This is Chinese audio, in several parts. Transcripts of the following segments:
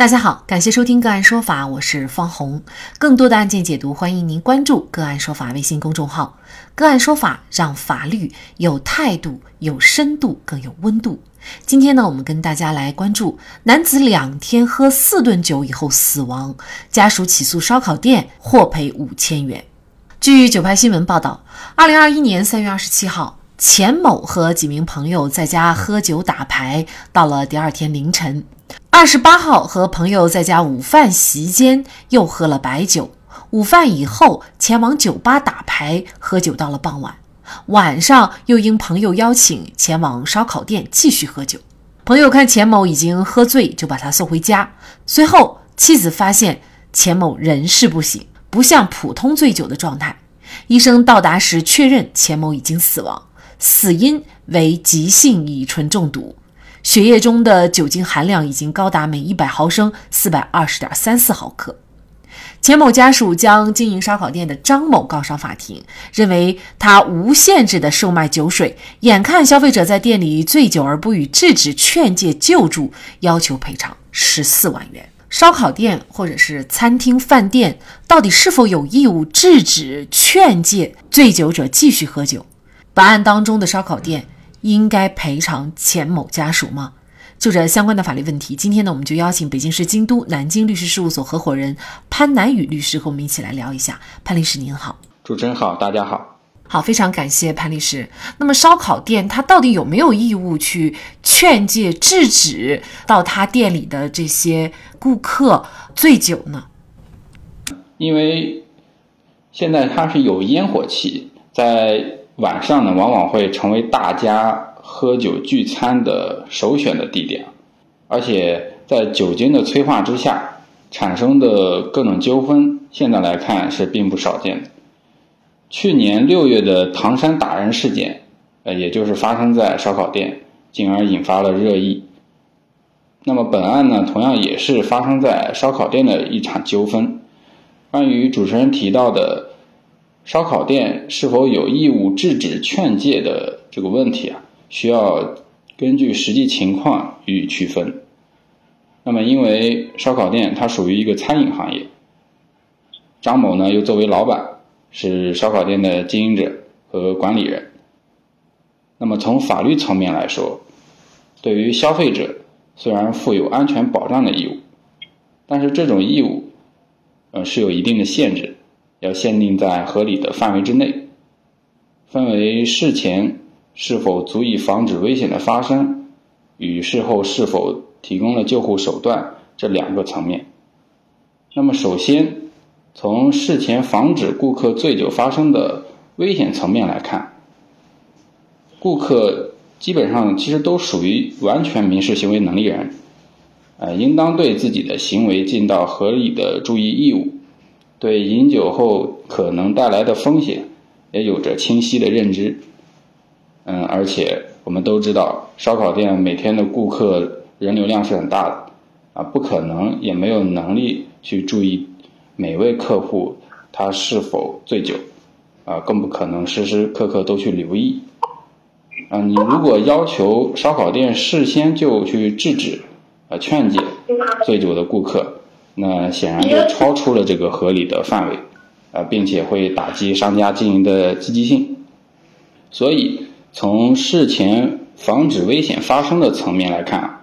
大家好，感谢收听个案说法，我是方红。更多的案件解读，欢迎您关注个案说法微信公众号。个案说法让法律有态度、有深度、更有温度。今天呢，我们跟大家来关注男子两天喝四顿酒以后死亡，家属起诉烧烤店获赔五千元。据九拍新闻报道，二零二一年三月二十七号，钱某和几名朋友在家喝酒打牌，到了第二天凌晨。二十八号和朋友在家午饭席间又喝了白酒，午饭以后前往酒吧打牌喝酒到了傍晚，晚上又因朋友邀请前往烧烤店继续喝酒。朋友看钱某已经喝醉，就把他送回家。随后妻子发现钱某人事不省，不像普通醉酒的状态。医生到达时确认钱某已经死亡，死因为急性乙醇中毒。血液中的酒精含量已经高达每一百毫升四百二十点三四毫克。钱某家属将经营烧烤店的张某告上法庭，认为他无限制的售卖酒水，眼看消费者在店里醉酒而不予制止、劝诫、救助，要求赔偿十四万元。烧烤店或者是餐厅、饭店到底是否有义务制止、劝诫醉酒者继续喝酒？本案当中的烧烤店。应该赔偿钱某家属吗？就这相关的法律问题，今天呢，我们就邀请北京市京都南京律师事务所合伙人潘南宇律师和我们一起来聊一下。潘律师您好，主持人好，大家好，好，非常感谢潘律师。那么烧烤店他到底有没有义务去劝诫、制止到他店里的这些顾客醉酒呢？因为现在他是有烟火气在。晚上呢，往往会成为大家喝酒聚餐的首选的地点，而且在酒精的催化之下产生的各种纠纷，现在来看是并不少见的。去年六月的唐山打人事件，呃，也就是发生在烧烤店，进而引发了热议。那么本案呢，同样也是发生在烧烤店的一场纠纷。关于主持人提到的。烧烤店是否有义务制止劝诫的这个问题啊，需要根据实际情况予以区分。那么，因为烧烤店它属于一个餐饮行业，张某呢又作为老板，是烧烤店的经营者和管理人。那么从法律层面来说，对于消费者虽然负有安全保障的义务，但是这种义务，呃是有一定的限制。要限定在合理的范围之内，分为事前是否足以防止危险的发生，与事后是否提供了救护手段这两个层面。那么，首先从事前防止顾客醉酒发生的危险层面来看，顾客基本上其实都属于完全民事行为能力人，呃，应当对自己的行为尽到合理的注意义务。对饮酒后可能带来的风险，也有着清晰的认知。嗯，而且我们都知道，烧烤店每天的顾客人流量是很大的，啊，不可能也没有能力去注意每位客户他是否醉酒，啊，更不可能时时刻刻都去留意。啊，你如果要求烧烤店事先就去制止、啊劝解醉酒的顾客。那显然就超出了这个合理的范围，啊，并且会打击商家经营的积极性。所以，从事前防止危险发生的层面来看，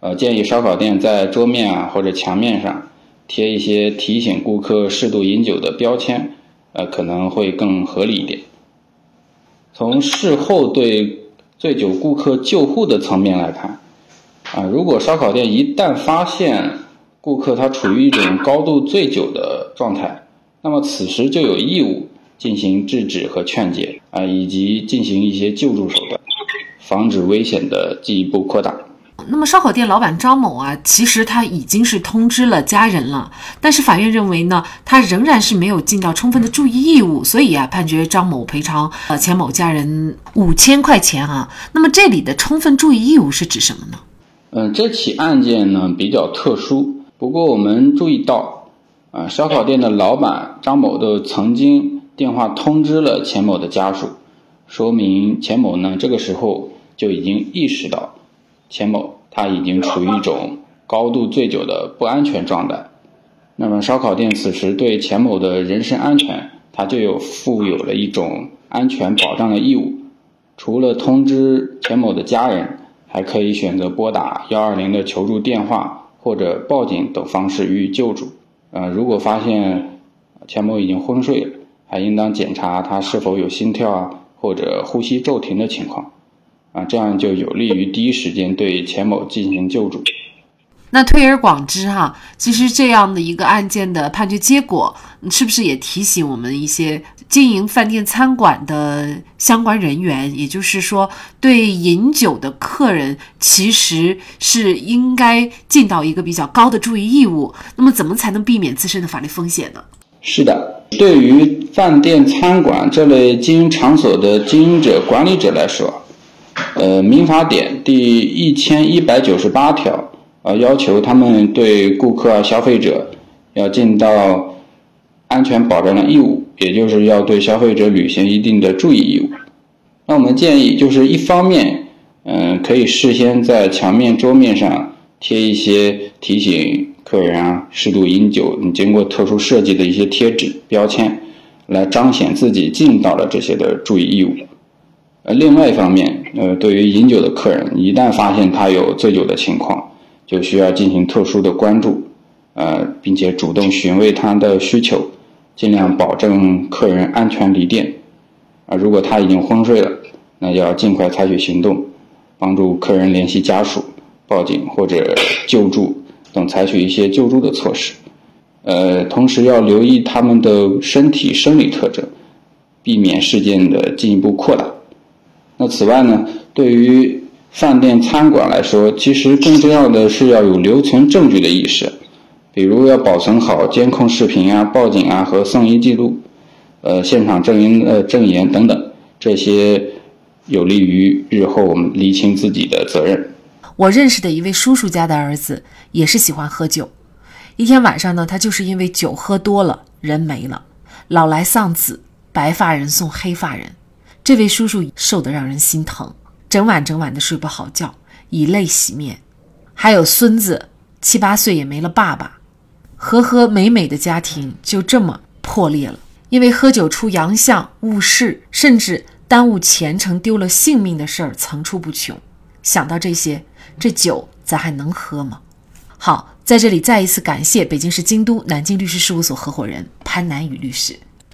呃，建议烧烤店在桌面啊或者墙面上贴一些提醒顾客适度饮酒的标签，呃，可能会更合理一点。从事后对醉酒顾客救护的层面来看，啊，如果烧烤店一旦发现，顾客他处于一种高度醉酒的状态，那么此时就有义务进行制止和劝解啊，以及进行一些救助手段，防止危险的进一步扩大。那么烧烤店老板张某啊，其实他已经是通知了家人了，但是法院认为呢，他仍然是没有尽到充分的注意义务，所以啊，判决张某赔偿呃钱某家人五千块钱啊。那么这里的充分注意义务是指什么呢？嗯，这起案件呢比较特殊。不过我们注意到，啊，烧烤店的老板张某都曾经电话通知了钱某的家属，说明钱某呢这个时候就已经意识到，钱某他已经处于一种高度醉酒的不安全状态。那么烧烤店此时对钱某的人身安全，他就有负有了一种安全保障的义务。除了通知钱某的家人，还可以选择拨打幺二零的求助电话或者报警等方式予以救助。呃，如果发现钱某已经昏睡，还应当检查他是否有心跳啊或者呼吸骤停的情况，啊，这样就有利于第一时间对钱某进行救助。那推而广之哈，其实这样的一个案件的判决结果，是不是也提醒我们一些经营饭店餐馆的相关人员？也就是说，对饮酒的客人，其实是应该尽到一个比较高的注意义务。那么，怎么才能避免自身的法律风险呢？是的，对于饭店餐馆这类经营场所的经营者、管理者来说，呃，《民法典》第一千一百九十八条。呃，要求他们对顾客啊、消费者要尽到安全保障的义务，也就是要对消费者履行一定的注意义务。那我们建议，就是一方面，嗯，可以事先在墙面、桌面上贴一些提醒客人啊适度饮酒，你经过特殊设计的一些贴纸标签，来彰显自己尽到了这些的注意义务。呃，另外一方面，呃，对于饮酒的客人，一旦发现他有醉酒的情况，就需要进行特殊的关注，呃，并且主动询问他的需求，尽量保证客人安全离店。啊，如果他已经昏睡了，那要尽快采取行动，帮助客人联系家属、报警或者救助等，采取一些救助的措施。呃，同时要留意他们的身体生理特征，避免事件的进一步扩大。那此外呢，对于饭店餐馆来说，其实更重要的是要有留存证据的意识，比如要保存好监控视频啊、报警啊和送医记录，呃，现场证言呃证言等等，这些有利于日后我们厘清自己的责任。我认识的一位叔叔家的儿子也是喜欢喝酒，一天晚上呢，他就是因为酒喝多了，人没了，老来丧子，白发人送黑发人，这位叔叔瘦得让人心疼。整晚整晚的睡不好觉，以泪洗面，还有孙子七八岁也没了爸爸，和和美美的家庭就这么破裂了。因为喝酒出洋相、误事，甚至耽误前程、丢了性命的事儿层出不穷。想到这些，这酒咱还能喝吗？好，在这里再一次感谢北京市京都南京律师事务所合伙人潘南雨律师。